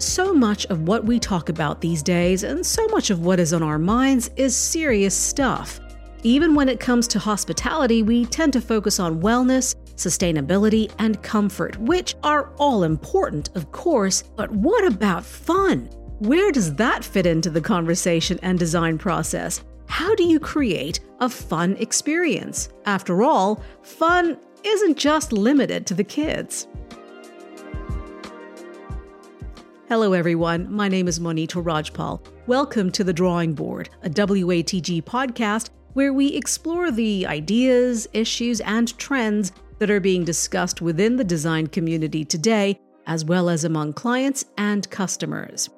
So much of what we talk about these days, and so much of what is on our minds, is serious stuff. Even when it comes to hospitality, we tend to focus on wellness, sustainability, and comfort, which are all important, of course, but what about fun? Where does that fit into the conversation and design process? How do you create a fun experience? After all, fun isn't just limited to the kids. Hello, everyone. My name is Monita Rajpal. Welcome to The Drawing Board, a WATG podcast where we explore the ideas, issues, and trends that are being discussed within the design community today, as well as among clients and customers.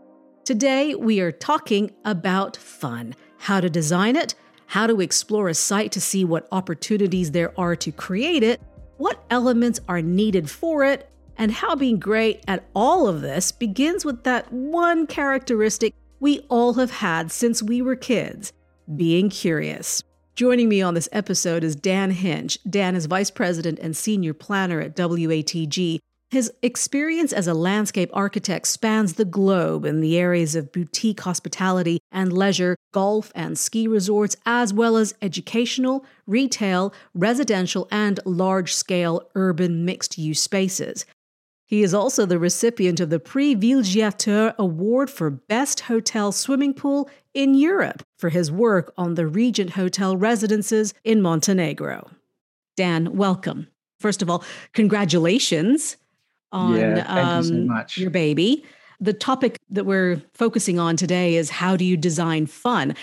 Today, we are talking about fun how to design it, how to explore a site to see what opportunities there are to create it, what elements are needed for it, and how being great at all of this begins with that one characteristic we all have had since we were kids being curious. Joining me on this episode is Dan Hinch. Dan is Vice President and Senior Planner at WATG. His experience as a landscape architect spans the globe in the areas of boutique hospitality and leisure, golf and ski resorts, as well as educational, retail, residential, and large scale urban mixed use spaces. He is also the recipient of the Prix Villégiature Award for Best Hotel Swimming Pool in Europe for his work on the Regent Hotel residences in Montenegro. Dan, welcome. First of all, congratulations on yeah, um, you so your baby. The topic that we're focusing on today is how do you design fun?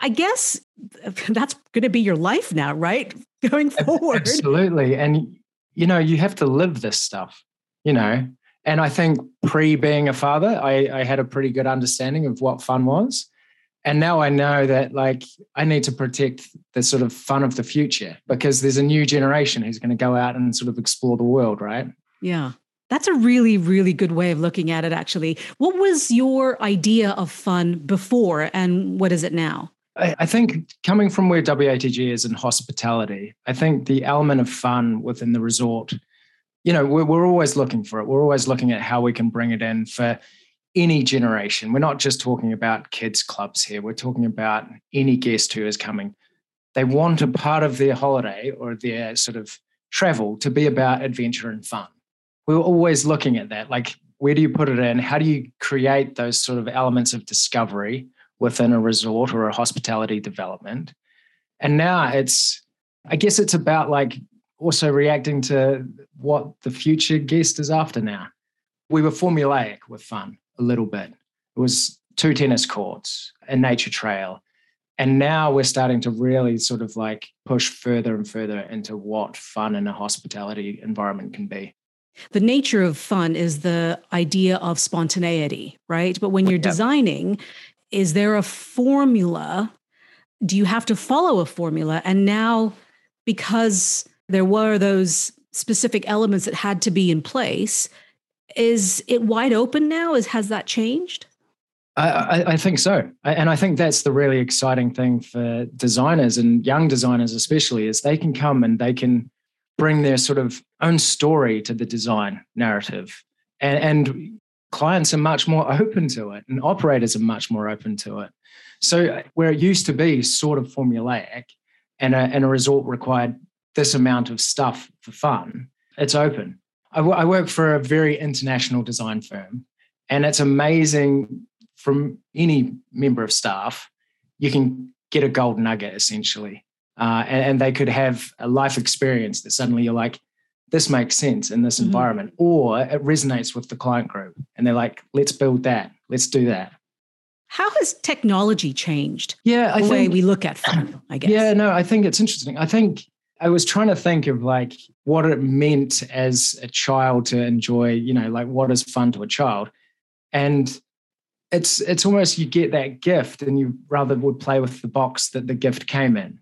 I guess that's going to be your life now, right? Going forward. Absolutely. And, you know, you have to live this stuff you know. And I think pre being a father, I, I had a pretty good understanding of what fun was. And now I know that like I need to protect the sort of fun of the future because there's a new generation who's going to go out and sort of explore the world, right? Yeah. That's a really, really good way of looking at it, actually. What was your idea of fun before and what is it now? I think coming from where WATG is in hospitality, I think the element of fun within the resort you know, we're, we're always looking for it. We're always looking at how we can bring it in for any generation. We're not just talking about kids' clubs here. We're talking about any guest who is coming. They want a part of their holiday or their sort of travel to be about adventure and fun. We're always looking at that. Like, where do you put it in? How do you create those sort of elements of discovery within a resort or a hospitality development? And now it's, I guess it's about like also reacting to what the future guest is after now. We were formulaic with fun a little bit. It was two tennis courts, a nature trail. And now we're starting to really sort of like push further and further into what fun in a hospitality environment can be. The nature of fun is the idea of spontaneity, right? But when you're yep. designing, is there a formula? Do you have to follow a formula? And now, because there were those specific elements that had to be in place. Is it wide open now? Is has that changed? I, I, think so, and I think that's the really exciting thing for designers and young designers, especially, is they can come and they can bring their sort of own story to the design narrative, and, and clients are much more open to it, and operators are much more open to it. So where it used to be sort of formulaic, and a, and a resort required this amount of stuff for fun. It's open. I, w- I work for a very international design firm, and it's amazing from any member of staff. You can get a gold nugget essentially, uh, and, and, they could have a life experience that suddenly you're like, this makes sense in this mm-hmm. environment, or it resonates with the client group, and they're like, let's build that, let's do that. How has technology changed? Yeah, I the think, way we look at fun. I guess. Yeah, no, I think it's interesting. I think I was trying to think of like what it meant as a child to enjoy, you know, like what is fun to a child. And it's it's almost you get that gift and you rather would play with the box that the gift came in.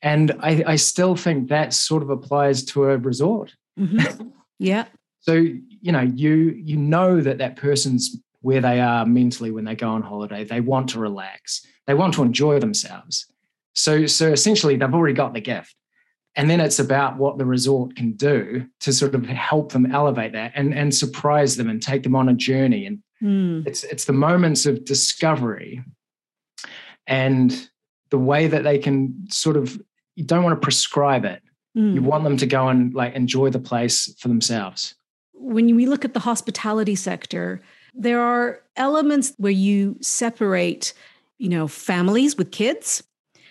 And I, I still think that sort of applies to a resort. Mm-hmm. Yeah. so, you know, you you know that that person's where they are mentally when they go on holiday. They want to relax. They want to enjoy themselves. So, so essentially, they've already got the gift. And then it's about what the resort can do to sort of help them elevate that and, and surprise them and take them on a journey and Mm. It's it's the moments of discovery and the way that they can sort of you don't want to prescribe it. Mm. You want them to go and like enjoy the place for themselves. When we look at the hospitality sector, there are elements where you separate, you know, families with kids.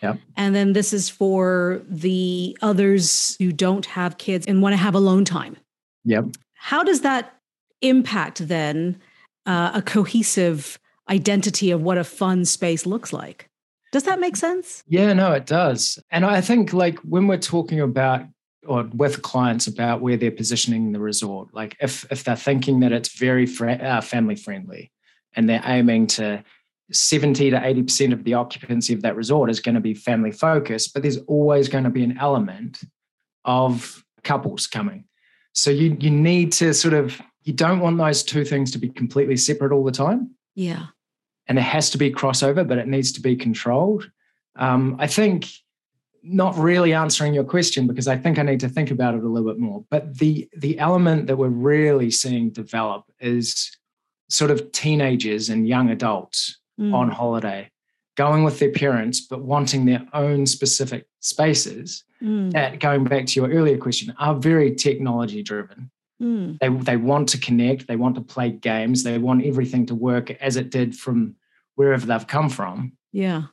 Yep. And then this is for the others who don't have kids and want to have alone time. Yep. How does that impact then uh, a cohesive identity of what a fun space looks like? Does that make sense? Yeah, no, it does. And I think like when we're talking about or with clients about where they're positioning the resort, like if if they're thinking that it's very fr- uh, family friendly and they're aiming to 70 to 80% of the occupancy of that resort is going to be family focused, but there's always going to be an element of couples coming. So you you need to sort of you don't want those two things to be completely separate all the time. Yeah. And there has to be crossover, but it needs to be controlled. Um, I think not really answering your question because I think I need to think about it a little bit more. But the the element that we're really seeing develop is sort of teenagers and young adults mm. on holiday going with their parents, but wanting their own specific spaces mm. that, going back to your earlier question, are very technology driven. Mm. They, they want to connect, they want to play games, they want everything to work as it did from wherever they've come from. Yeah.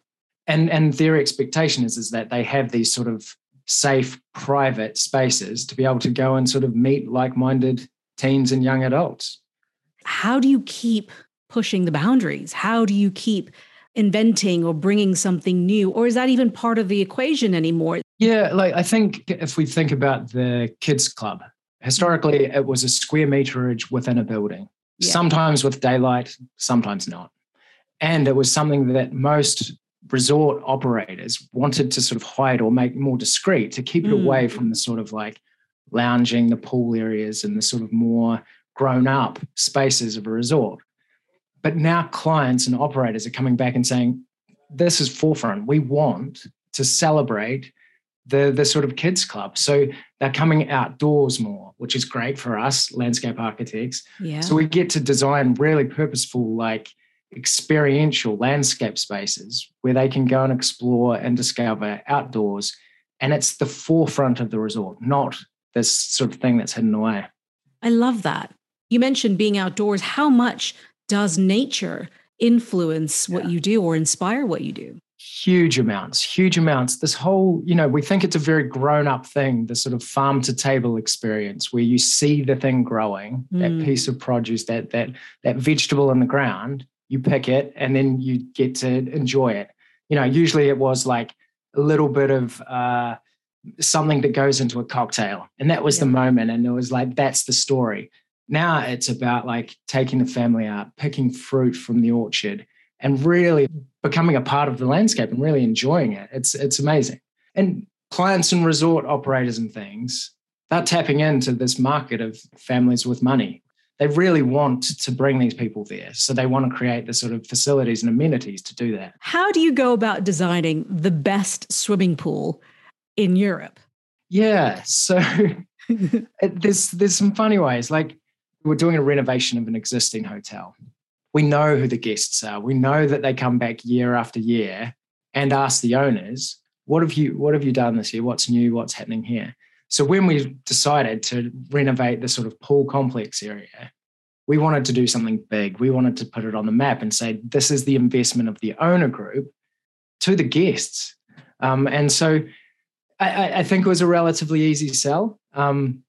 And and their expectation is, is that they have these sort of safe, private spaces to be able to go and sort of meet like-minded teens and young adults. How do you keep pushing the boundaries? How do you keep inventing or bringing something new? Or is that even part of the equation anymore? Yeah, like I think if we think about the kids club, historically it was a square meterage within a building, yeah. sometimes with daylight, sometimes not. And it was something that most resort operators wanted to sort of hide or make more discreet to keep it mm. away from the sort of like lounging, the pool areas, and the sort of more grown up spaces of a resort. But now clients and operators are coming back and saying, this is forefront. We want to celebrate the, the sort of kids club. So they're coming outdoors more, which is great for us, landscape architects. Yeah. So we get to design really purposeful, like experiential landscape spaces where they can go and explore and discover outdoors. And it's the forefront of the resort, not this sort of thing that's hidden away. I love that. You mentioned being outdoors. How much does nature influence what yeah. you do or inspire what you do? Huge amounts, huge amounts. This whole, you know, we think it's a very grown up thing, the sort of farm to table experience where you see the thing growing, mm. that piece of produce, that that that vegetable in the ground, you pick it and then you get to enjoy it. You know, usually it was like a little bit of uh, something that goes into a cocktail. And that was yeah. the moment. And it was like, that's the story. Now it's about like taking the family out, picking fruit from the orchard, and really becoming a part of the landscape and really enjoying it. It's it's amazing. And clients and resort operators and things, they're tapping into this market of families with money. They really want to bring these people there. So they want to create the sort of facilities and amenities to do that. How do you go about designing the best swimming pool in Europe? Yeah. So there's there's some funny ways. Like we're doing a renovation of an existing hotel. We know who the guests are. We know that they come back year after year and ask the owners, what have you what have you done this year? What's new? What's happening here? So when we decided to renovate the sort of pool complex area, we wanted to do something big. We wanted to put it on the map and say, this is the investment of the owner group to the guests. Um, and so I, I, think it was a relatively easy sell. Um,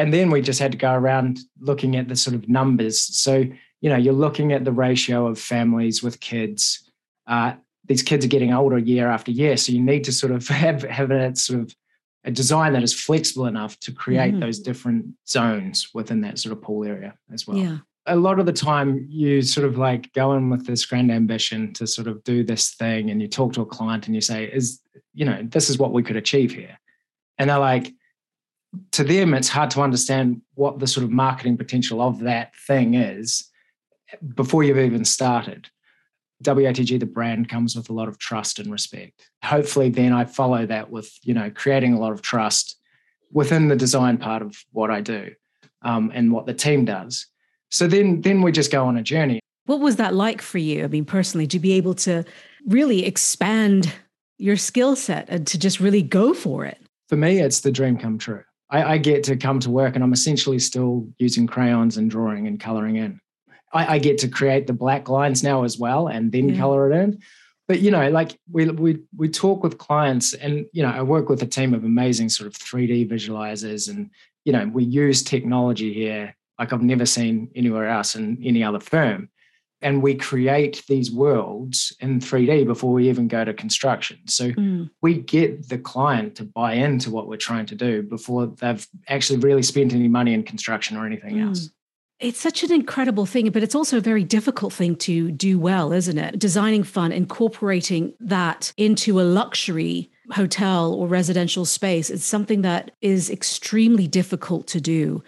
and then we just had to go around looking at the sort of numbers. So, you know, you're looking at the ratio of families with kids. Uh, these kids are getting older year after year. So you need to sort of have, have a sort of a design that is flexible enough to create mm-hmm. those different zones within that sort of pool area as well. Yeah. A lot of the time, you sort of like go in with this grand ambition to sort of do this thing, and you talk to a client and you say, "Is you know this is what we could achieve here," and they're like, to them, it's hard to understand what the sort of marketing potential of that thing is before you've even started. WATG, the brand, comes with a lot of trust and respect. Hopefully, then I follow that with you know creating a lot of trust within the design part of what I do um, and what the team does. So then then we just go on a journey. What was that like for you? I mean, personally, to be able to really expand your skill set and to just really go for it? For me, it's the dream come true. I, I get to come to work and I'm essentially still using crayons and drawing and coloring in. I, I get to create the black lines now as well and then yeah. color it in. But you know, like we we we talk with clients, and you know, I work with a team of amazing sort of 3D visualizers, and you know, we use technology here like I've never seen anywhere else in any other firm and we create these worlds in 3D before we even go to construction. So mm. we get the client to buy into what we're trying to do before they've actually really spent any money in construction or anything mm. else. It's such an incredible thing, but it's also a very difficult thing to do well, isn't it? Designing fun, incorporating that into a luxury hotel or residential space is something that is extremely difficult to do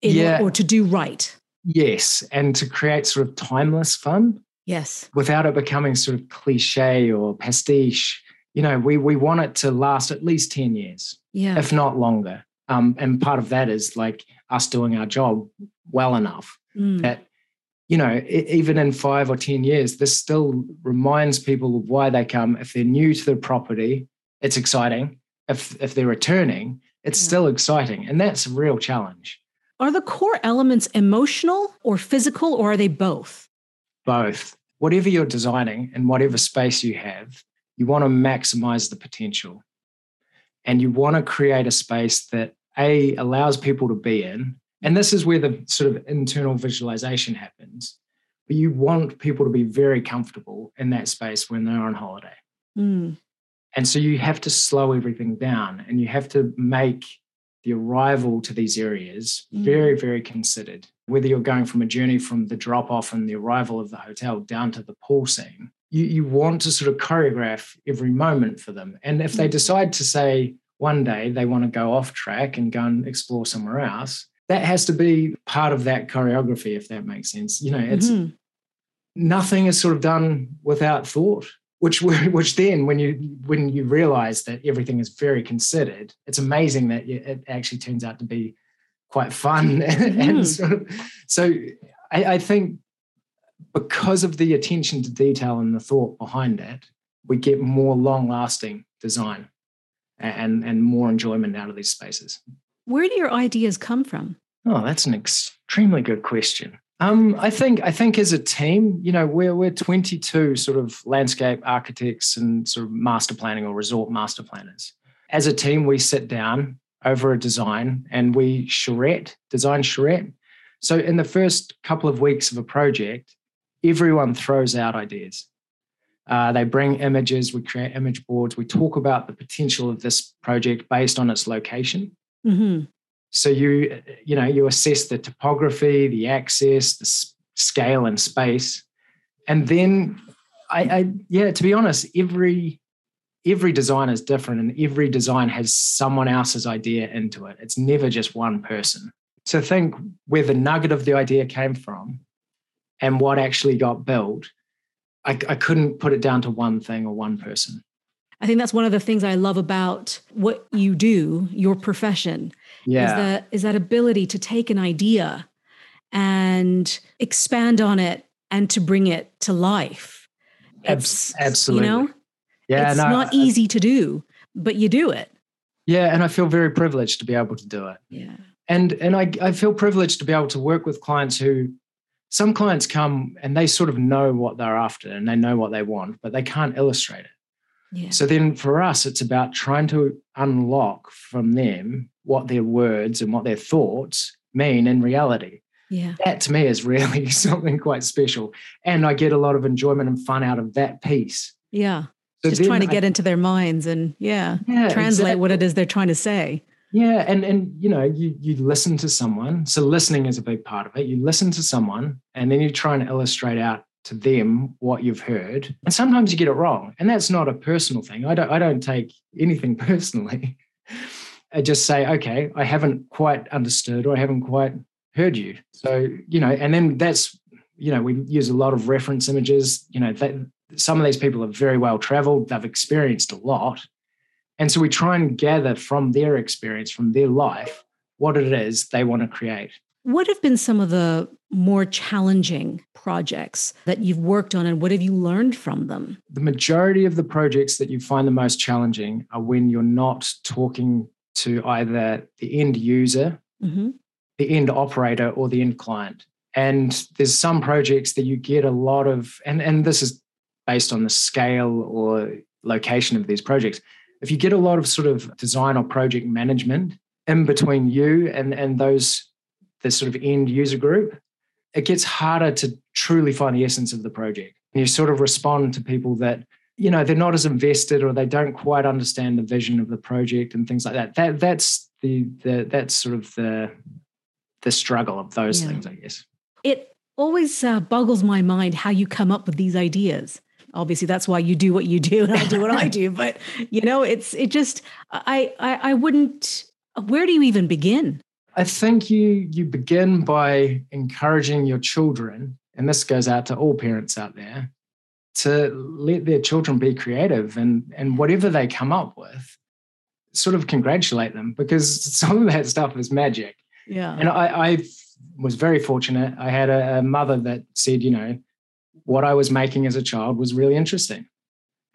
in, yeah. or to do right. Yes, and to create sort of timeless fun. Yes. Without it becoming sort of cliche or pastiche. You know, we we want it to last at least 10 years. Yeah. If not longer. Um, and part of that is like us doing our job well enough mm. that you know even in five or ten years this still reminds people of why they come if they're new to the property it's exciting if if they're returning it's yeah. still exciting and that's a real challenge are the core elements emotional or physical, or are they both? Both. Whatever you're designing and whatever space you have, you want to maximize the potential. And you want to create a space that A allows people to be in. And this is where the sort of internal visualization happens. But you want people to be very comfortable in that space when they're on holiday. Mm. And so you have to slow everything down and you have to make the arrival to these areas mm. very, very considered. Whether you're going from a journey from the drop off and the arrival of the hotel down to the pool scene, you, you want to sort of choreograph every moment for them. And if they mm. decide to say one day they want to go off track and go and explore somewhere else, that has to be part of that choreography, if that makes sense. You know, it's mm-hmm. nothing is sort of done without thought which which then when you when you realize that everything is very considered it's amazing that it actually turns out to be quite fun. Mm. and sort of, so I, I, think because of the attention to detail and the thought behind it we get more long lasting design and and more enjoyment out of these spaces. Where do your ideas come from? Oh that's an extremely good question um, I think I think as a team, you know, we're we're 22 sort of landscape architects and sort of master planning or resort master planners. As a team, we sit down over a design and we charrette, design charrette. So in the first couple of weeks of a project, everyone throws out ideas. Uh, they bring images, we create image boards, we talk about the potential of this project based on its location. Mm-hmm. So you you know you assess the topography, the access, the scale and space, and then I, I yeah to be honest, every every design is different, and every design has someone else's idea into it. It's never just one person. So think where the nugget of the idea came from, and what actually got built. I, I couldn't put it down to one thing or one person. I think that's one of the things I love about what you do, your profession. Yeah. Is that is that ability to take an idea and expand on it and to bring it to life. It's, Absolutely. You know? Yeah. It's no, not easy to do, but you do it. Yeah. And I feel very privileged to be able to do it. Yeah. And and I, I feel privileged to be able to work with clients who some clients come and they sort of know what they're after and they know what they want, but they can't illustrate it. So then for us, it's about trying to unlock from them what their words and what their thoughts mean in reality. Yeah. That to me is really something quite special. And I get a lot of enjoyment and fun out of that piece. Yeah. So Just trying to get into their minds and yeah, yeah translate exactly. what it is they're trying to say. Yeah. And and you know, you you listen to someone. So listening is a big part of it. You listen to someone and then you try and illustrate out to them what you've heard. And sometimes you get it wrong. And that's not a personal thing. I don't I don't take anything personally. I just say, okay, I haven't quite understood or I haven't quite heard you. So, you know, and then that's, you know, we use a lot of reference images. You know, that some of these people are very well traveled, they've experienced a lot. And so we try and gather from their experience, from their life, what it is they want to create. What have been some of the more challenging projects that you've worked on and what have you learned from them? The majority of the projects that you find the most challenging are when you're not talking to either the end user, mm-hmm. the end operator, or the end client. And there's some projects that you get a lot of, and, and this is based on the scale or location of these projects. If you get a lot of sort of design or project management in between you and, and those, the sort of end user group, it gets harder to truly find the essence of the project. And you sort of respond to people that, you know, they're not as invested or they don't quite understand the vision of the project and things like that. That that's the the that's sort of the the struggle of those yeah. things, I guess. It always uh, boggles my mind how you come up with these ideas. Obviously, that's why you do what you do, and I do what I do. But you know, it's it just I, I I wouldn't. Where do you even begin? I think you you begin by encouraging your children, and this goes out to all parents out there, to let their children be creative and and whatever they come up with, sort of congratulate them because some of that stuff is magic. Yeah. And I, I was very fortunate. I had a, a mother that said, you know, what I was making as a child was really interesting.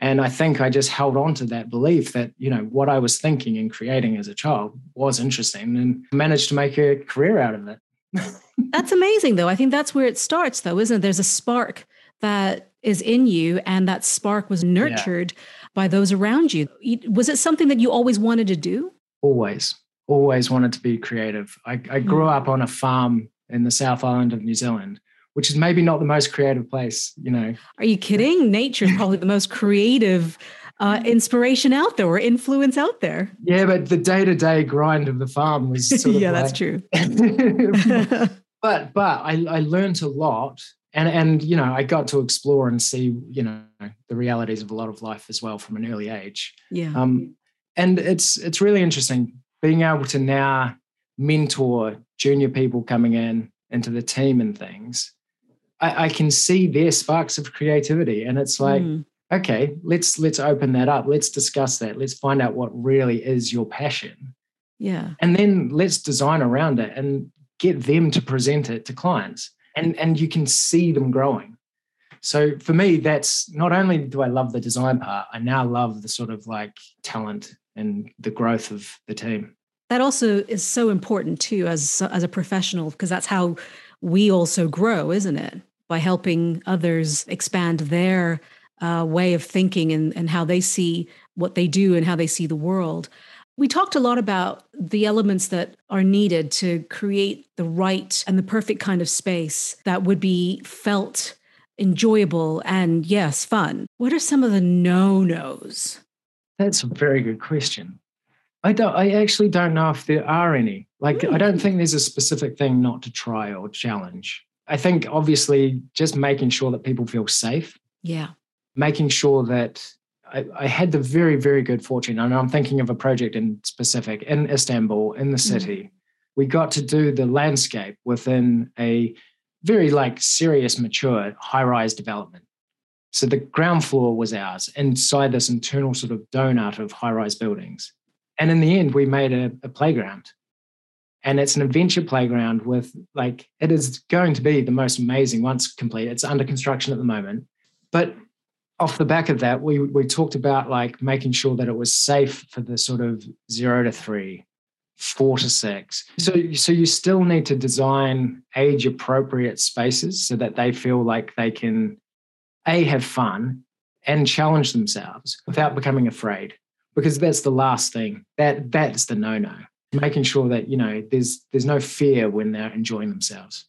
And I think I just held on to that belief that, you know, what I was thinking and creating as a child was interesting and managed to make a career out of it. that's amazing, though. I think that's where it starts, though, isn't it? There's a spark that is in you, and that spark was nurtured yeah. by those around you. Was it something that you always wanted to do? Always, always wanted to be creative. I, I grew mm. up on a farm in the South Island of New Zealand which is maybe not the most creative place, you know. Are you kidding? Nature is probably the most creative uh, inspiration out there or influence out there. Yeah, but the day to day grind of the farm was sort of yeah, like, that's true. but but I, I learned a lot, and and you know I got to explore and see you know the realities of a lot of life as well from an early age. Yeah. Um, and it's it's really interesting being able to now mentor junior people coming in into the team and things I, I, can see their sparks of creativity and it's like mm. okay let's let's open that up. Let's discuss that. Let's find out what really is your passion. Yeah. And then let's design around it and get them to present it to clients and and you can see them growing. So for me that's not only do i love the design part i now love the sort of like talent and the growth of the team. That also is so important too as as a professional because that's how we also grow isn't it by helping others expand their uh, way of thinking and, and how they see what they do and how they see the world. We talked a lot about the elements that are needed to create the right and the perfect kind of space that would be felt enjoyable and, yes, fun. What are some of the no nos? That's a very good question. I don't. I actually don't know if there are any. Like, mm. I don't hmm. think there's a specific thing not to try or challenge. I think obviously just making sure that people feel safe. Yeah. Making sure that I, I, had the very, very good fortune, and I'm thinking of a project in specific in Istanbul, in the mm. city. Mm. We got to do the landscape within a very like serious, mature high-rise development. So the ground floor was ours inside this internal sort of donut of high-rise buildings. And in the end, we made a, a playground and it's an adventure playground with like it is going to be the most amazing once complete it's under construction at the moment. But off the back of that we we talked about like making sure that it was safe for the sort of 0 to 3 4 to 6 so so you still need to design age appropriate spaces so that they feel like they can a have fun and challenge themselves without becoming afraid because that's the last thing. That that's the no no making sure that you know there's there's no fear when they're enjoying themselves.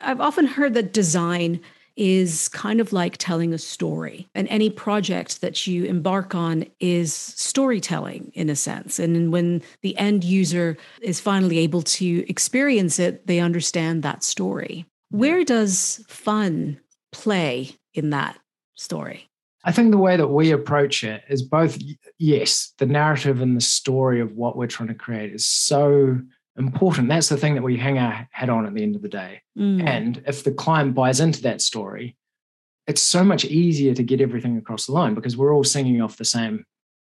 I've often heard that design is kind of like telling a story and any project that you embark on is storytelling in a sense. And when the end user is finally able to experience it they understand that story. Where does fun play in that story I think the way that we approach it is both, yes, the narrative and the story of what we're trying to create is so important. That's the thing that we hang our hat on at the end of the day. Mm. And if the client buys into that story, it's so much easier to get everything across the line because we're all singing off the same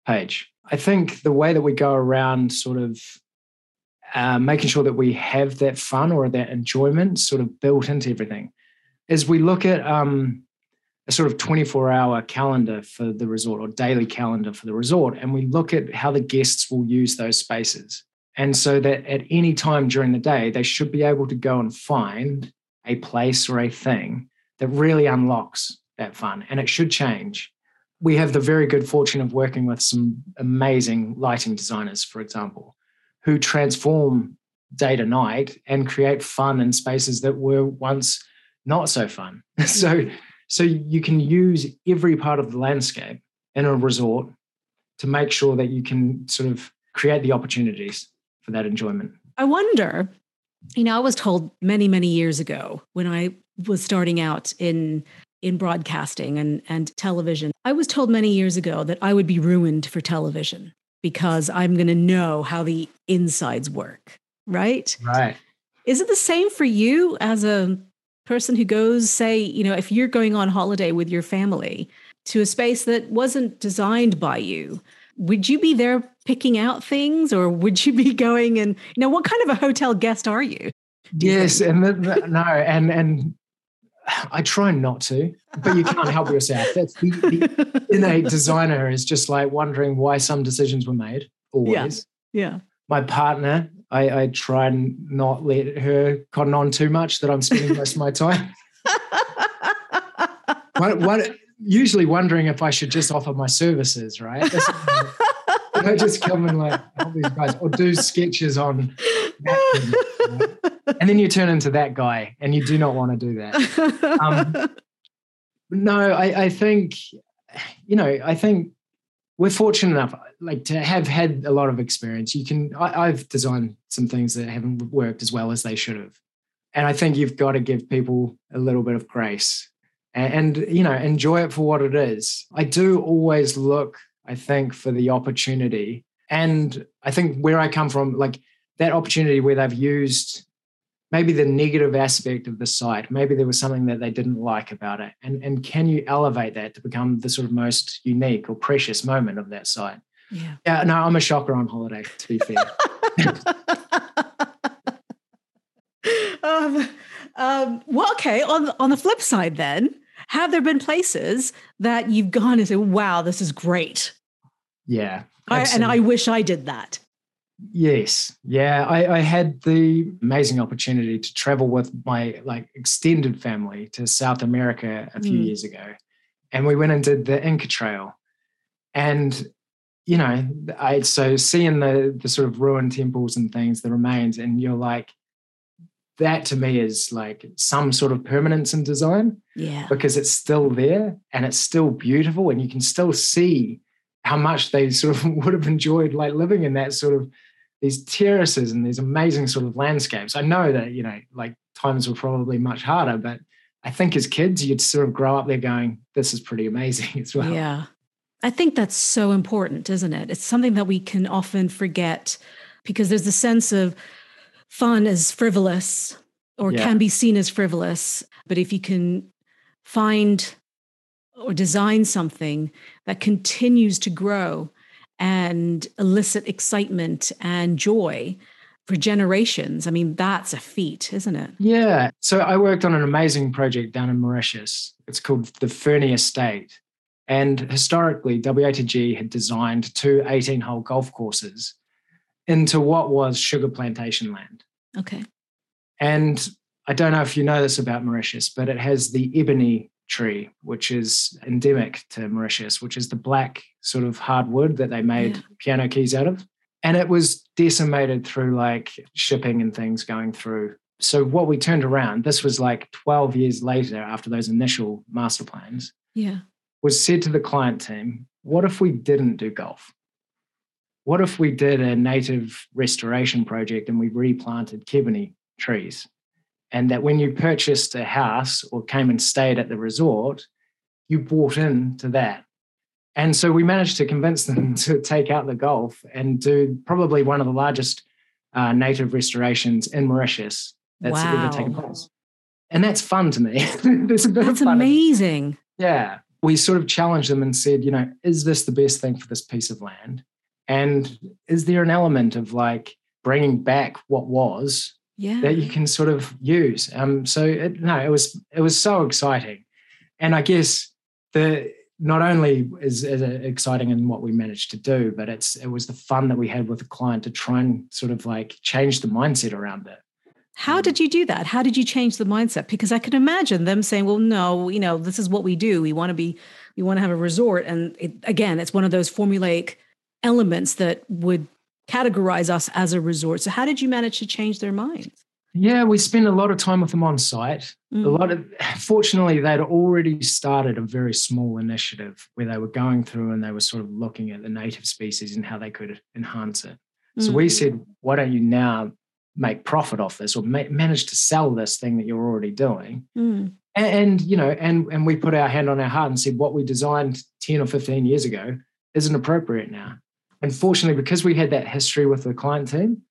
page. I think the way that we go around sort of uh, making sure that we have that fun or that enjoyment sort of built into everything. As we look at um, a sort of 24 hour calendar for the resort or daily calendar for the resort, and we look at how the guests will use those spaces. And so that at any time during the day, they should be able to go and find a place or a thing that really unlocks that fun. And it should change. We have the very good fortune of working with some amazing lighting designers, for example, who transform day to night and create fun in spaces that were once not so fun. so, so you can use every part of the landscape in a resort to make sure that you can sort of create the opportunities for that enjoyment. I wonder, you know, I was told many, many years ago when I was starting out in in broadcasting and, and television. I was told many years ago that I would be ruined for television because I'm going to know how the insides work, right? Right. Is it the same for you as a person who goes, say, you know, if you're going on holiday with your family to a space that wasn't designed by you, would you be there picking out things or would you be going and you know what kind of a hotel guest are you yes and the, the, no and and I try not to, but you can't help yourself. That's the, the innate designer is just like wondering why some decisions were made. Always. Yeah. yeah. My partner, I, I try and not let her cotton on too much that I'm spending most of my time. what, what, usually wondering if I should just offer my services, right? I just come and like help these guys or do sketches on napkins, right? and then you turn into that guy and you do not want to do that. Um, no, I, I think, you know, I think we're fortunate enough like to have had a lot of experience. You can, I, I've designed some things that haven't worked as well as they should have. And I think you've got to give people a little bit of grace and, and you know enjoy it for what it is. I do always look I think, for the opportunity. And I think where I come from, like that opportunity where they've used maybe the negative aspect of the site, maybe there was something that they didn't like about it. And, and can you elevate that to become the sort of most unique or precious moment of that site? Yeah. Yeah. No, I'm a shocker on holiday, to be fair. um, um, well, okay. On on the flip side, then, have there been places that you've gone and said, "Wow, this is great"? Yeah. I, and I wish I did that. Yes. Yeah. I, I, had the amazing opportunity to travel with my like extended family to South America a few mm. years ago. And we went and did the Inca Trail. And, you know, I so seeing the the sort of ruined temples and things, the remains, and you're like, that to me is like some sort of permanence in design. Yeah. Because it's still there and it's still beautiful and you can still see how much they sort of would have enjoyed like living in that sort of these terraces and these amazing sort of landscapes. I know that, you know, like times were probably much harder, but I think as kids, you'd sort of grow up there going, this is pretty amazing as well. Yeah. I think that's so important, isn't it? It's something that we can often forget because there's a sense of fun as frivolous or yeah. can be seen as frivolous. But if you can find or design something that continues to grow and elicit excitement and joy for generations. I mean, that's a feat, isn't it? Yeah. So I worked on an amazing project down in Mauritius. It's called the Ferney Estate. And historically, WATG had designed two 18 hole golf courses into what was sugar plantation land. Okay. And I don't know if you know this about Mauritius, but it has the ebony tree, which is endemic to Mauritius, which is the black sort of hardwood that they made yeah. piano keys out of. And it was decimated through like shipping and things going through. So what we turned around, this was like 12 years later after those initial master plans. Yeah. Was said to the client team, what if we didn't do golf? What if we did a native restoration project and we replanted kibini trees? And that when you purchased a house or came and stayed at the resort, you bought into that. And so we managed to convince them to take out the golf and do probably one of the largest uh, native restorations in Mauritius that's wow. ever taken place. And that's fun to me. There's a bit that's amazing. Yeah. We sort of challenged them and said, you know, is this the best thing for this piece of land? And is there an element of like bringing back what was yeah. that you can sort of use. Um, so it, no, it was it was so exciting, and I guess the not only is, is it exciting in what we managed to do, but it's it was the fun that we had with the client to try and sort of like change the mindset around it. How did you do that? How did you change the mindset? Because I can imagine them saying, "Well, no, you know, this is what we do. We want to be, we want to have a resort." And it, again, it's one of those formulaic elements that would categorize us as a resort. So, how did you manage to change their minds? Yeah, we spent a lot of time with them on site. Mm. A lot of, fortunately, they'd already started a very small initiative where they were going through and they were sort of looking at the native species and how they could enhance it. So mm. we said, why don't you now make profit off this or ma- manage to sell this thing that you're already doing? Mm. And, and, you know, and and we put our hand on our heart and said what we designed 10 or 15 years ago isn't appropriate now. Unfortunately, because we had that history with the client team,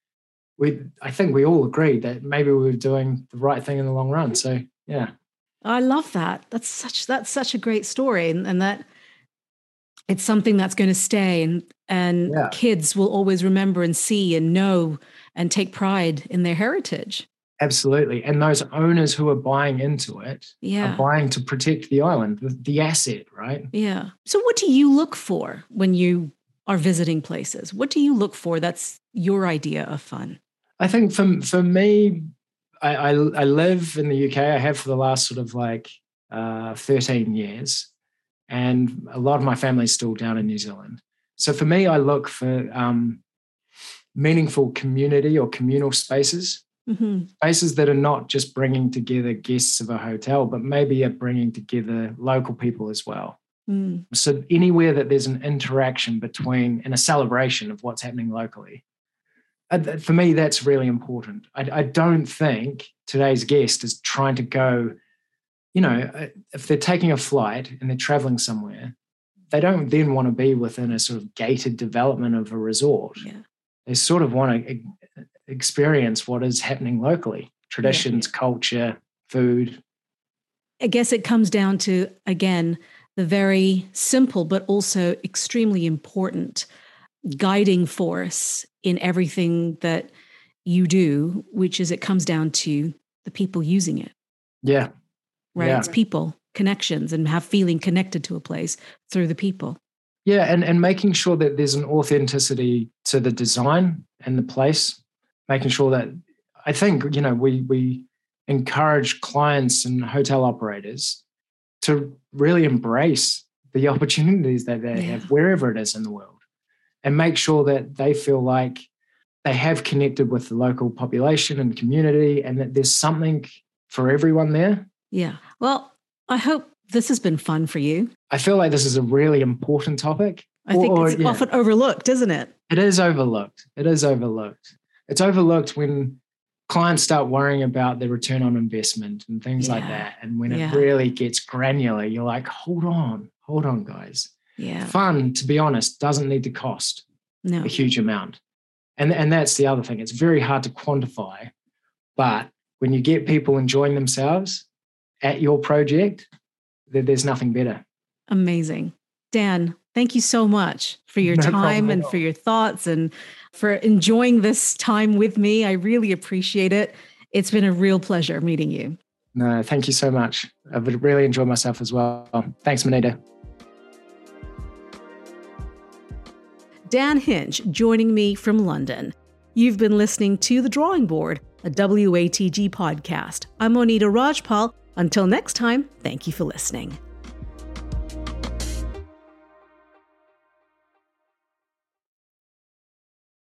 we I think we all agreed that maybe we were doing the right thing in the long run. So yeah. I love that. That's such that's such a great story. And, and that it's something that's going to stay and and yeah. kids will always remember and see and know and take pride in their heritage. Absolutely. And those owners who are buying into it yeah. are buying to protect the island, the, the asset, right? Yeah. So what do you look for when you are visiting places? What do you look for that's your idea of fun? I think for for me, I, I, I live in the UK. I have for the last sort of like uh, 13 years, and a lot of my family is still down in New Zealand. So for me, I look for um, meaningful community or communal spaces, mm-hmm. spaces that are not just bringing together guests of a hotel, but maybe are bringing together local people as well. Mm. So anywhere that there's an interaction between and a celebration of what's happening locally for me, that's really important. I, I, don't think today's guest is trying to go, you know, uh, if they're taking a flight and they're traveling somewhere, they don't then want to be within a sort of gated development of a resort. Yeah. They sort of want to experience what is happening locally traditions, yeah. culture, food. I guess it comes down to, again, the very simple but also extremely important guiding force in everything that you do, which is it comes down to the people using it. Yeah. Right. Yeah. It's people, connections, and have feeling connected to a place through the people. Yeah, and, and making sure that there's an authenticity to the design and the place, making sure that I think, you know, we we encourage clients and hotel operators to really embrace the opportunities that they yeah. have wherever it is in the world and make sure that they feel like they have connected with the local population and community and that there's something for everyone there. Yeah. Well, I hope this has been fun for you. I feel like this is a really important topic. I think or, it's yeah. often overlooked, isn't it? It is overlooked. It is overlooked. It's overlooked when clients start worrying about the return on investment and things yeah. like that. And when yeah. it really gets granular, you're like, hold on, hold on, guys. Yeah. Fun, to be honest, doesn't need to cost no. a huge amount. And, and that's the other thing. It's very hard to quantify. But when you get people enjoying themselves at your project, there's nothing better. Amazing. Dan, thank you so much for your no time and for your thoughts and for enjoying this time with me. I really appreciate it. It's been a real pleasure meeting you. No, thank you so much. I've really enjoyed myself as well. Thanks, Monita. Dan Hinch joining me from London. You've been listening to The Drawing Board, a WATG podcast. I'm Monita Rajpal. Until next time, thank you for listening.